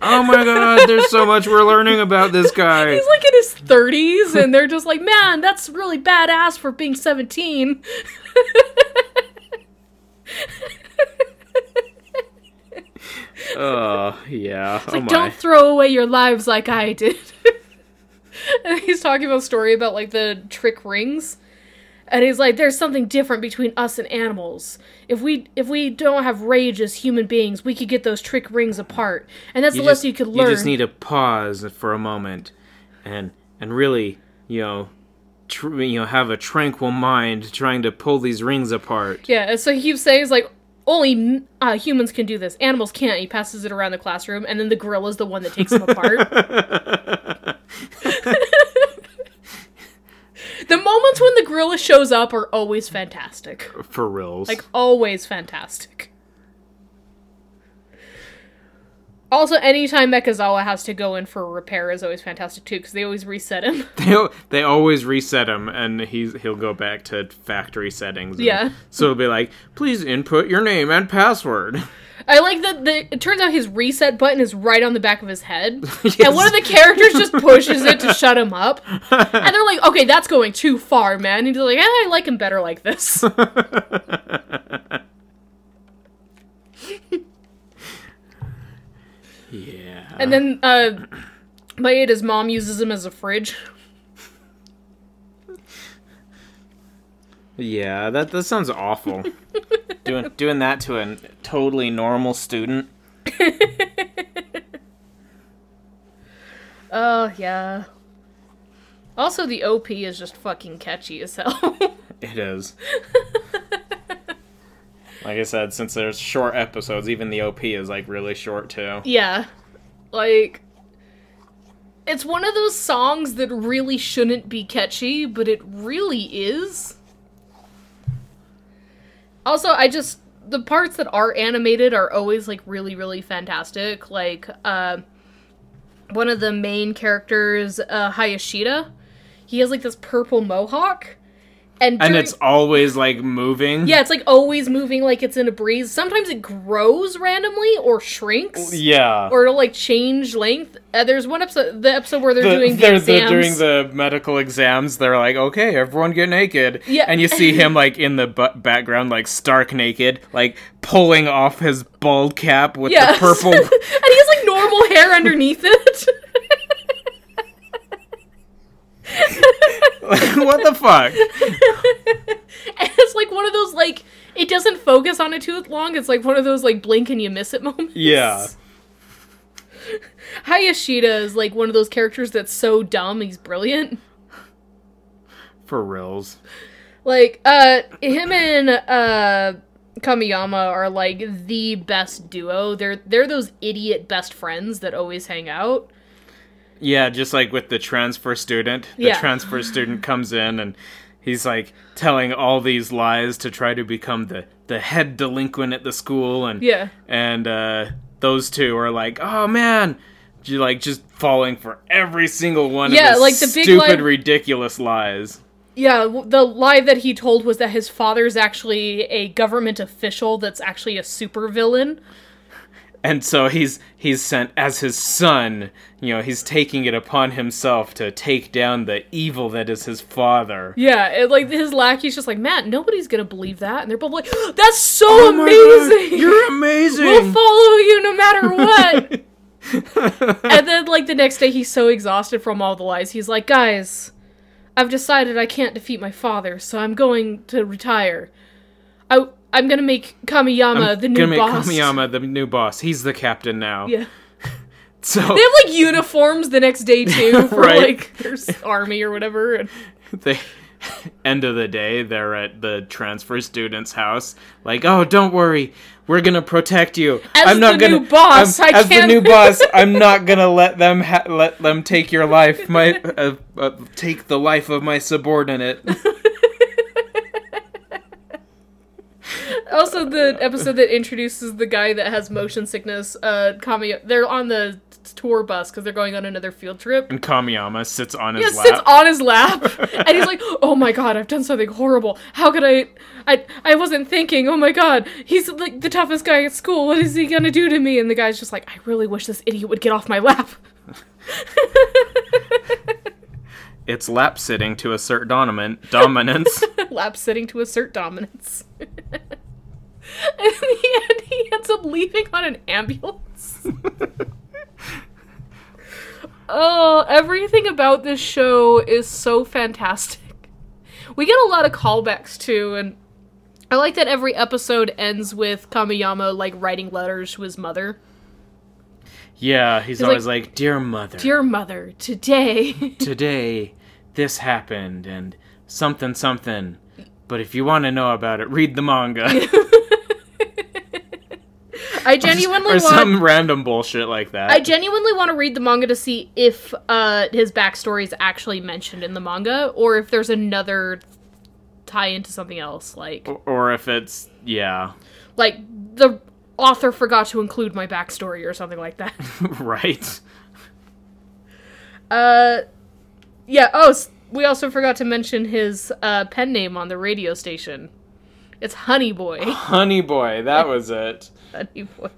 Oh my god, there's so much we're learning about this guy. He's like in his 30s, and they're just like, man, that's really badass for being 17. Oh, yeah. oh Like, my. don't throw away your lives like I did. and he's talking about a story about like the trick rings. and he's like, "There's something different between us and animals. If we if we don't have rage as human beings, we could get those trick rings apart, and that's the lesson you could learn." You just need to pause for a moment, and and really, you know, tr- you know, have a tranquil mind trying to pull these rings apart. Yeah, and so he keeps saying, "He's like." Only uh, humans can do this. Animals can't. He passes it around the classroom, and then the gorilla is the one that takes him apart. The moments when the gorilla shows up are always fantastic. For reals. Like always fantastic. Also, anytime Mechazawa has to go in for a repair is always fantastic too, because they always reset him. they they always reset him, and he's he'll go back to factory settings. Yeah. So it'll be like, please input your name and password. I like that the it turns out his reset button is right on the back of his head. And one of the characters just pushes it to shut him up. And they're like, okay, that's going too far, man. And he's like, eh, I like him better like this. Yeah. And then uh Maeda's mom uses him as a fridge. Yeah, that that sounds awful. doing doing that to a totally normal student. Oh, yeah. Also, the OP is just fucking catchy as hell. It is. like I said, since there's short episodes, even the OP is like really short too. yeah. Like, it's one of those songs that really shouldn't be catchy, but it really is. Also, I just. The parts that are animated are always, like, really, really fantastic. Like, uh. One of the main characters, uh, Hayashida, he has, like, this purple mohawk. And, And it's always like moving. Yeah, it's like always moving like it's in a breeze. Sometimes it grows randomly or shrinks. Yeah. Or it'll like change length. Uh, there's one episode, the episode where they're The- doing they're, they're exams. during the medical exams. They're like, "Okay, everyone get naked." Yeah. and you see him like in the bu- background, like stark naked, like pulling off his bald cap with yeah. the purple. and he has like normal hair underneath it. what the fuck? and it's like one of those like it doesn't focus on it too long. It's like one of those like blink and you miss it moments. Yeah. Hayashida is like one of those characters that's so dumb he's brilliant. For reals. Like, uh, him and uh Kamiyama are like the best duo. They're they're those idiot best friends that always hang out. Yeah, just like with the transfer student. The Yeah. transfer student comes in and he's like telling all these lies to try to become the the head delinquent at the school and Yeah. and uh those two are like, "Oh man, you like just falling for every single one Yeah, of his like the stupid lie- ridiculous lies." Yeah, the lie that he told was that his father's actually a government official that's actually a supervillain. And so he's he's sent as his son, you know, he's taking it upon himself to take down the evil that is his father. Yeah, and like his lackey's just like, Matt, nobody's gonna believe that, and they're both like, that's so Oh amazing. you're amazing. we'll follow you no matter what. and then like the next day he's so exhausted from all the lies he's like guys i've decided i can't defeat my father so i'm going to retire i i'm gonna make kamiyama I'm the new gonna make boss Kamiyama the new boss. He's the captain now. yeah So they have like uniforms the next day too for Right. like their army or whatever and they end of the day they're at the transfer student's house like oh don't worry we're gonna protect you As i'm not the gonna new boss, I'm- as the new boss i'm not gonna let them ha- let them take your life my uh, uh, take the life of my subordinate also the episode that introduces the guy that has motion sickness uh kami they're on the tour bus because they're going on another field trip and kamiyama sits on his sits lap on his lap and he's like, "Oh my god, I've done something horrible. How could I? I I wasn't thinking. Oh my god, he's like the toughest guy at school. What is he gonna do to me?" And the guy's just like, "I really wish this idiot would get off my lap." it's lap sitting to assert dominant dominance lap sitting to assert dominance. and in the end, he ends up leaving on an ambulance. oh, everything about this show is so fantastic. We get a lot of callbacks too, and I like that every episode ends with Kamiyama like writing letters to his mother. Yeah, he's, like, always like, "Dear mother, Dear mother, today. today this happened and something something. But if you want to know about it, read the manga I genuinely or want. some random bullshit like that." I genuinely want to read the manga to see if uh, his backstory is actually mentioned in the manga, or if there's another tie into something else. Like, or if it's yeah, like the author forgot to include my backstory or something like that. right. Uh, yeah. Oh, we also forgot to mention his uh, pen name on the radio station. It's Honey Boy. Honey boy, that was it. Honey Boy.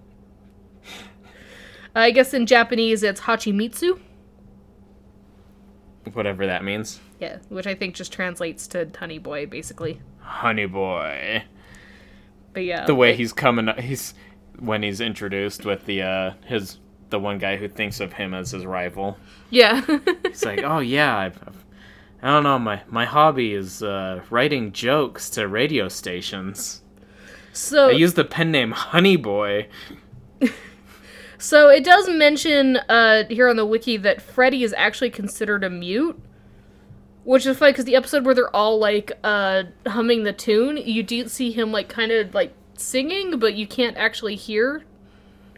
I guess in Japanese it's Hachimitsu. Whatever that means. Yeah, which I think just translates to Honey Boy, basically. Honey boy. But yeah, The way he's coming, up he's when he's introduced with the uh his the one guy who thinks of him as his rival. yeah, It's like, oh yeah, I've, I've, I don't know, my my hobby is uh, writing jokes to radio stations. So I use the pen name Honey Boy. so it does mention uh here on the wiki that Freddy is actually considered a mute, which is funny because the episode where they're all like uh humming the tune, you do see him like kind of like singing, but you can't actually hear.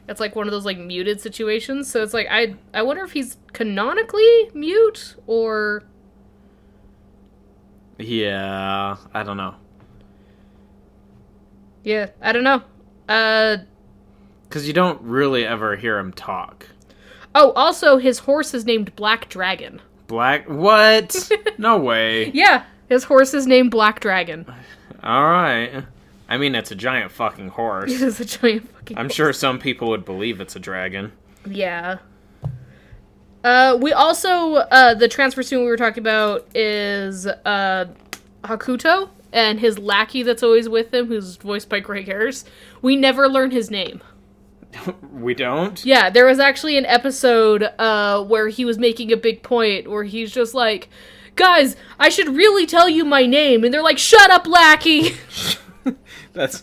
It's like one of those like muted situations. So it's like I I wonder if he's canonically mute or Yeah, I don't know, yeah I don't know. Uh because you don't really ever hear him talk. oh also his horse is named Black Dragon. Black? What? no way. Yeah, his horse is named Black Dragon. All right. I mean, it's a giant fucking horse. It is a giant fucking. I'm sure some people would believe it's a dragon. Yeah. Uh, we also uh the transfer student we were talking about is uh Hokuto and his lackey that's always with him, who's voiced by Greg Harris, We never learn his name. we don't. Yeah, there was actually an episode uh where he was making a big point where he's just like, "Guys, I should really tell you my name," and they're like, "Shut up, lackey." That's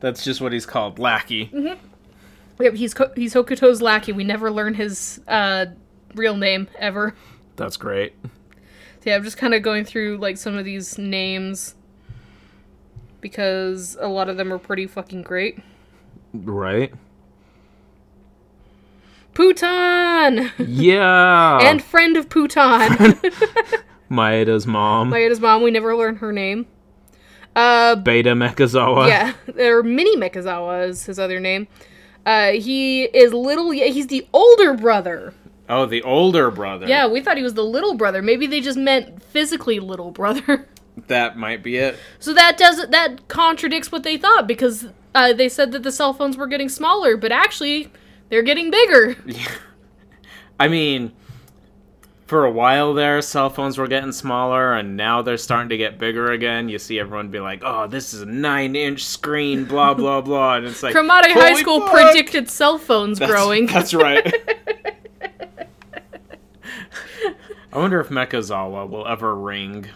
that's just what he's called, lackey. yep, he's he's Hokuto's lackey. We never learn his uh real name ever. That's great. So yeah, I'm just kind of going through like some of these names because a lot of them are pretty fucking great. Right. Putan Yeah. and friend of Putan. Maeda's mom, Maeda's mom. We never learn her name. Uh, Beta Mechazawa. yeah, or Mini Mechazawa is his other name. Uh, he is little. Yeah, he's the older brother. Oh, the older brother. Yeah, we thought he was the little brother. Maybe they just meant physically little brother. That might be it. So that does that contradicts what they thought because uh, they said that the cell phones were getting smaller, but actually they're getting bigger. Yeah. I mean, for a while there, cell phones were getting smaller, and now they're starting to get bigger again. You see everyone be like, "Oh, this is a nine-inch screen," blah blah blah, and it's like Cromartie High School fuck! predicted cell phones That's- growing. That's right. I wonder if Mechazawa will ever ring.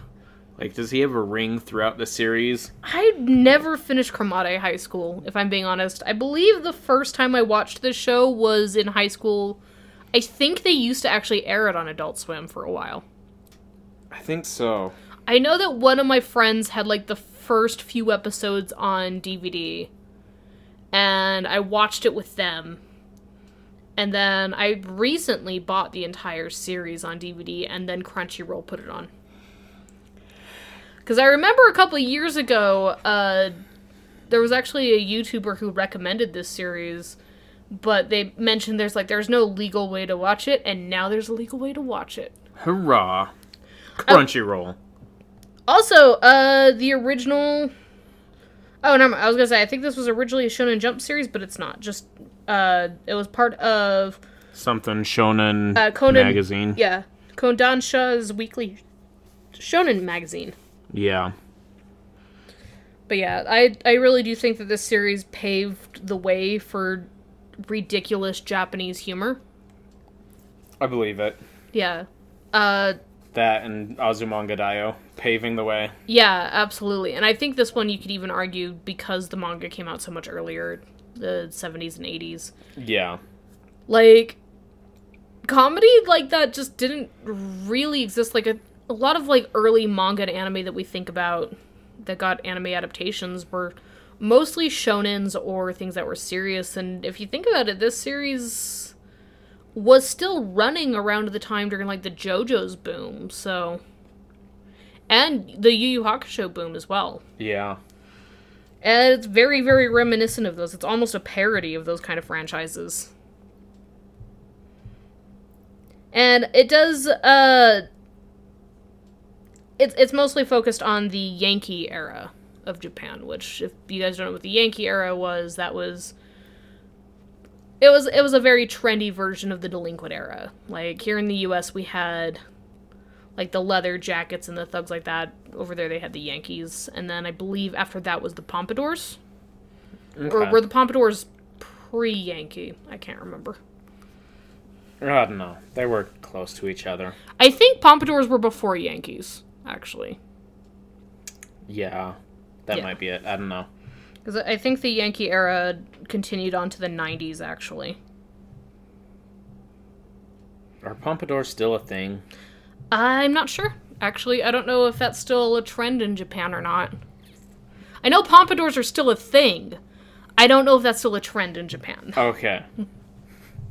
Like, does he ever ring throughout the series? I never finished Cromartie High School, if I'm being honest. I believe the first time I watched this show was in high school. I think they used to actually air it on Adult Swim for a while. I think so. I know that one of my friends had like the first few episodes on DVD, and I watched it with them. And then I recently bought the entire series on DVD, and then Crunchyroll put it on. Because I remember a couple of years ago, uh, there was actually a YouTuber who recommended this series, but they mentioned there's like there's no legal way to watch it, and now there's a legal way to watch it. Hurrah! Crunchyroll. Also, uh, the original. Oh no, I was gonna say I think this was originally a Shonen Jump series, but it's not. Just uh, it was part of Something Shonen uh, Conan magazine. Yeah, Kodansha's weekly Shonen magazine. Yeah. But yeah, I I really do think that this series paved the way for ridiculous Japanese humor. I believe it. Yeah. Uh That and Azumanga Daioh paving the way. Yeah, absolutely. And I think this one you could even argue because the manga came out so much earlier, the 70s and 80s. Yeah. Like comedy like that just didn't really exist like a, a lot of like early manga and anime that we think about that got anime adaptations were mostly shonens or things that were serious and if you think about it this series was still running around the time during like the JoJo's boom so and the Yu Yu Hakusho boom as well Yeah. And it's very very reminiscent of those it's almost a parody of those kind of franchises and it does uh it's it's mostly focused on the Yankee era of Japan, which if you guys don't know what the Yankee era was, that was it was it was a very trendy version of the delinquent era. Like here in the US we had like the leather jackets and the thugs like that. Over there they had the Yankees, and then I believe after that was the Pompadours. Or were the Pompadours pre-Yankee? I can't remember. I don't know. They were close to each other. I think Pompadours were before Yankees, actually. Yeah. That Yeah. might be it. I don't know. Because I think the Yankee era continued on to the 90s, actually. Are pompadours still a thing? I'm not sure. Actually, I don't know if that's still a trend in Japan or not. I know pompadours are still a thing. I don't know if that's still a trend in Japan. Okay.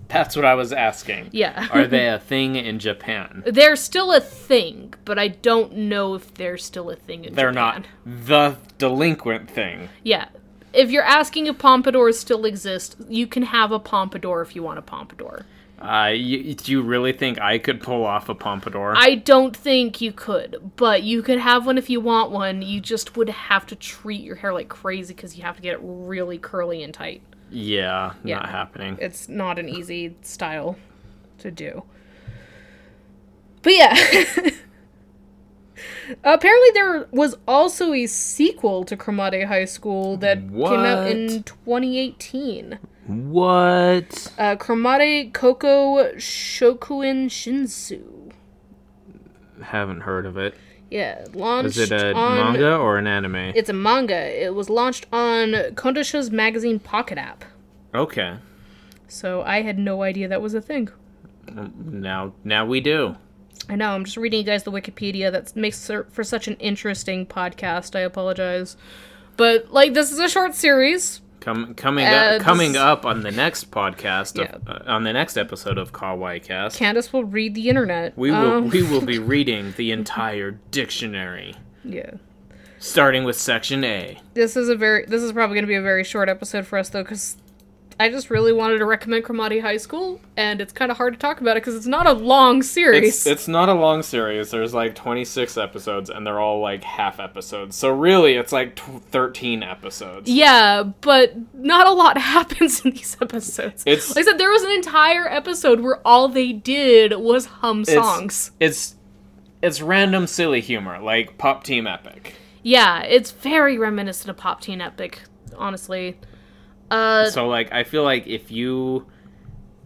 That's what I was asking. Yeah. Are they a thing in Japan? They're still a thing, but I don't know if they're still a thing in Japan. They're Japan. not the delinquent thing. Yeah. If you're asking if pompadours still exist, you can have a pompadour if you want a pompadour. Uh, you, do you really think I could pull off a pompadour? I don't think you could, but you could have one if you want one. You just would have to treat your hair like crazy because you have to get it really curly and tight. yeah, Yeah. not happening. It's not an easy style to do. But yeah. Apparently, there was also a sequel to Cromartie High School that came out in 2018. What? Uh, Cromartie Koko Shokuin Shinsu. Haven't heard of it. Yeah, launched Is it a on manga or an anime? It's a manga. It was launched on Kodansha's magazine Pocket App. Okay. So I had no idea that was a thing. Now, now we do. I know. I'm just reading you guys the Wikipedia. That makes for such an interesting podcast. I apologize, but like this is a short series. Com- coming Uh, up, coming up on the next podcast, Yeah. of, uh, on the next episode of Kawaii Cast, Candace will read the internet. we will Um, we will be reading the entire dictionary, yeah. starting with section A. This is a very. This is probably going to be a very short episode for us though, because I just really wanted to recommend Cromartie High School, and it's kind of hard to talk about it because it's not a long series. It's it's not a long series. There's like 26 episodes, and they're all like half episodes. So really, it's like tw 13 episodes. Yeah, but not a lot happens in these episodes. It's- like I said, there was an entire episode where all they did was hum songs. It's it's random silly humor, like Pop Team Epic. Yeah, it's very reminiscent of Pop Team Epic, honestly. Uh, So like, I feel like if you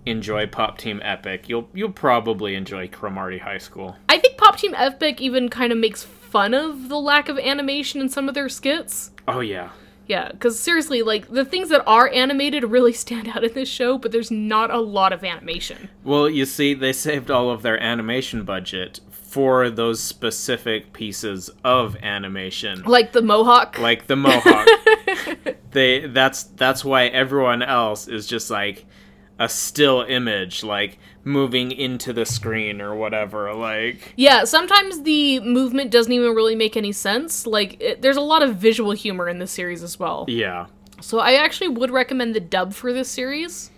enjoy Pop Team Epic, you'll you'll probably enjoy Cromartie High School. I think Pop Team Epic even kind of makes fun of the lack of animation in some of their skits. Oh yeah. Yeah, because seriously, like the things that are animated really stand out in this show, but there's not a lot of animation. Well, you see, they saved all of their animation budget for those specific pieces of animation. Like the Mohawk. like the mohawk they that's that's why everyone else is just like a still image like moving into the screen or whatever like Yeah, sometimes the movement doesn't even really make any sense. Like, it, there's a lot of visual humor in this series as well. yeah So I actually would recommend the dub for this series.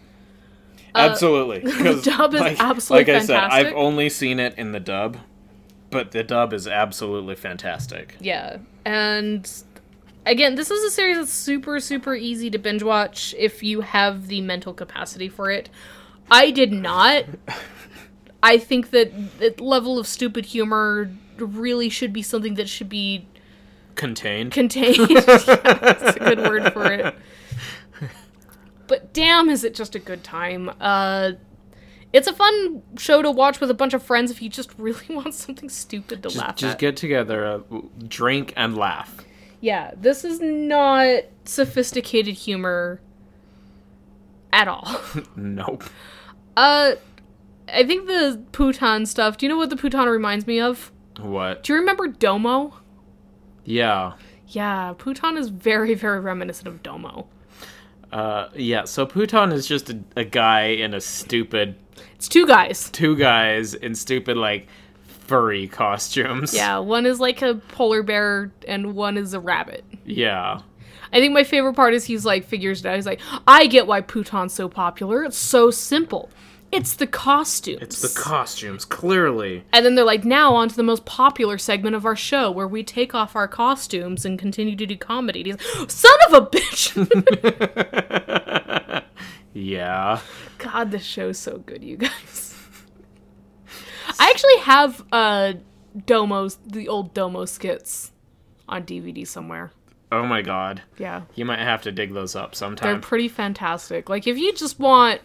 Uh, absolutely 'Cause, dub is like, absolutely like i said i've only seen it in the dub but the dub is absolutely fantastic Yeah, and again, this is a series that's super, super easy to binge watch if you have the mental capacity for it. I did not. I think that that level of stupid humor really should be something that should be contained contained. That's a good word for it. But damn, is it just a good time? Uh, It's a fun show to watch with a bunch of friends if you just really want something stupid to Just, laugh just at. get together, uh, drink, and laugh. Yeah, this is not sophisticated humor at all. Nope. uh, I think the Putan stuff. Do you know what the Putan reminds me of? What? Do you remember Domo? Yeah. Yeah, Putan is very, very reminiscent of Domo. Uh, yeah. So Putan is just a, a guy in a stupid It's two guys. two guys in stupid like furry costumes. Yeah, one is like a polar bear and one is a rabbit. Yeah. I think my favorite part is he's like figures it out. He's like, I get why Putan's so popular. It's so simple. It's the costumes. It's the costumes, clearly. and then they're like, now on to the most popular segment of our show where we take off our costumes and continue to do comedy. And he's like, son of a bitch. Yeah. God, this show's so good, you guys. I actually have uh Domo's the old Domo skits on DVD somewhere. Oh my god. Yeah. You might have to dig those up sometime. They're pretty fantastic. Like if you just want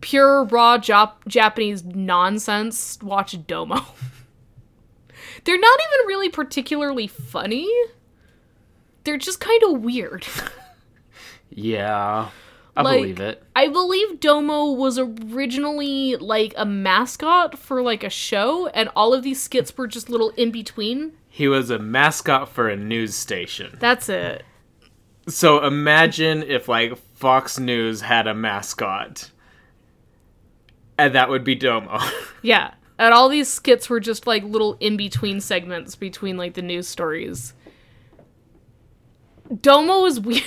pure raw Jap- Japanese nonsense, watch Domo. They're not even really particularly funny. They're just kind of weird. yeah. I Like- believe it. I believe Domo was originally like a mascot for like a show, and all of these skits were just little in between. He was a mascot for a news station. That's it. So imagine if like Fox News had a mascot. And that would be Domo. Yeah. And all these skits were just like little in between segments between like the news stories. Domo was weird.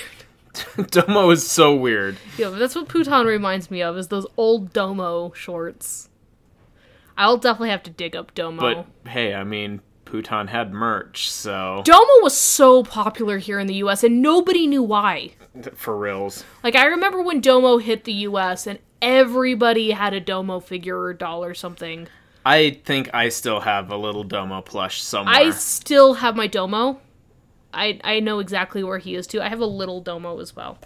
Domo is so weird. Yeah, but that's what Putan reminds me of is those old Domo shorts. I'll definitely have to dig up Domo. But hey, I mean, Putan had merch, so Domo was so popular here in the US and nobody knew why. for reals. Like I remember when Domo hit the US and everybody had a Domo figure or doll or something. I think I still have a little Domo plush somewhere. I still have my Domo. I I know exactly where he is too. I have a little Domo as well.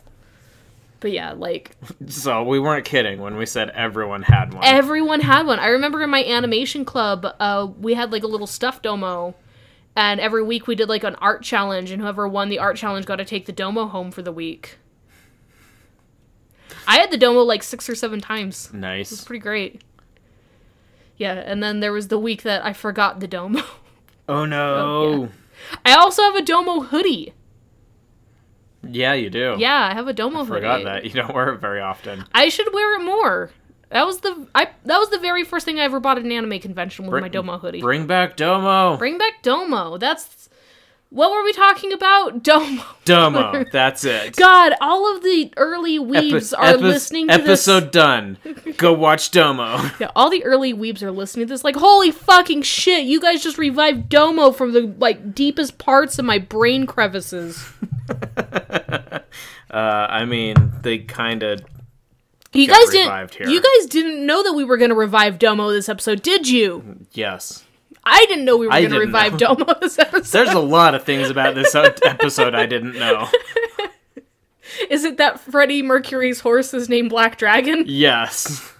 But yeah, like So we weren't kidding when we said everyone had one. everyone had one. I remember in my animation club, uh, we had like a little stuffed Domo, and every week we did like an art challenge, and whoever won the art challenge got to take the Domo home for the week. I had the Domo like six or seven times. nice. It was pretty great. Yeah, and then there was the week that I forgot the Domo. Oh no. Oh, I also have a Domo hoodie. yeah. you do. Yeah, I have a Domo hoodie. Forgot that. You don't wear it very often. I should wear it more. That was the I that was the very first thing I ever bought at an anime convention with Bring- my Domo hoodie. Bring back Domo. Bring back Domo. That's what were we talking about? Domo. Domo. That's it. God, all of the early weebs Epi- are epi- listening to this. episode done. Go watch Domo. Yeah, all the early weebs are listening to this. Like, holy fucking shit! You guys just revived Domo from the like deepest parts of my brain crevices. Uh, I mean, they kind of. You guys didn't. here. You guys didn't know that we were gonna revive Domo this episode, did you? Yes. I didn't know we were gonna revive know. Domo this episode. There's a lot of things about this episode I didn't know. Is it that Freddie Mercury's horse is named Black Dragon? Yes.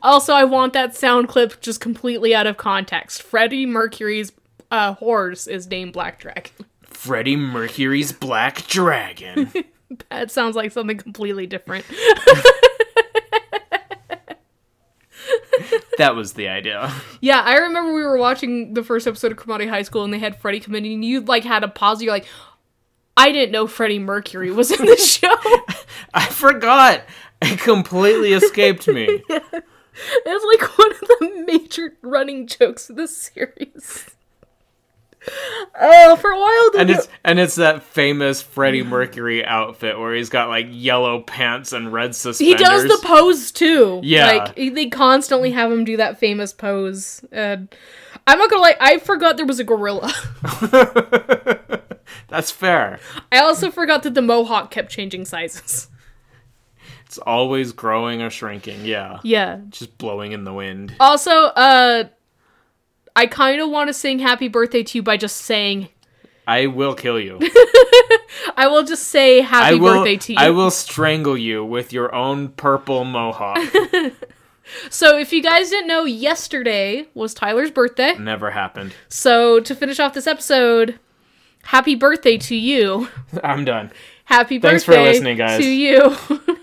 Also, I want that sound clip just completely out of context. Freddie Mercury's uh, horse is named Black Dragon. Freddie Mercury's Black Dragon. That sounds like something completely different. that was the idea. yeah, I remember we were watching the first episode of Cromartie High School and they had Freddie come in and you like had a pause. You're like, I didn't know Freddie Mercury was in the show. I forgot. It completely escaped me. It's like one of the major running jokes of the series. Oh, for a while, And it's and it's that famous Freddie Mercury outfit where he's got like yellow pants and red suspenders. He does the pose too. Yeah. like they constantly have him do that famous pose. And I'm not gonna lie, I forgot there was a gorilla. That's fair. I also forgot that the mohawk kept changing sizes. It's always growing or shrinking. Yeah. Yeah. Just blowing in the wind. Also, uh, I kind of want to sing happy birthday to you by just saying I will kill you. I will just say happy will, birthday to you. I will strangle you with your own purple mohawk. so, if you guys didn't know, yesterday was Tyler's birthday. Never happened. So, to finish off this episode, happy birthday to you. I'm done. Happy birthday Thanks for listening, guys. to you.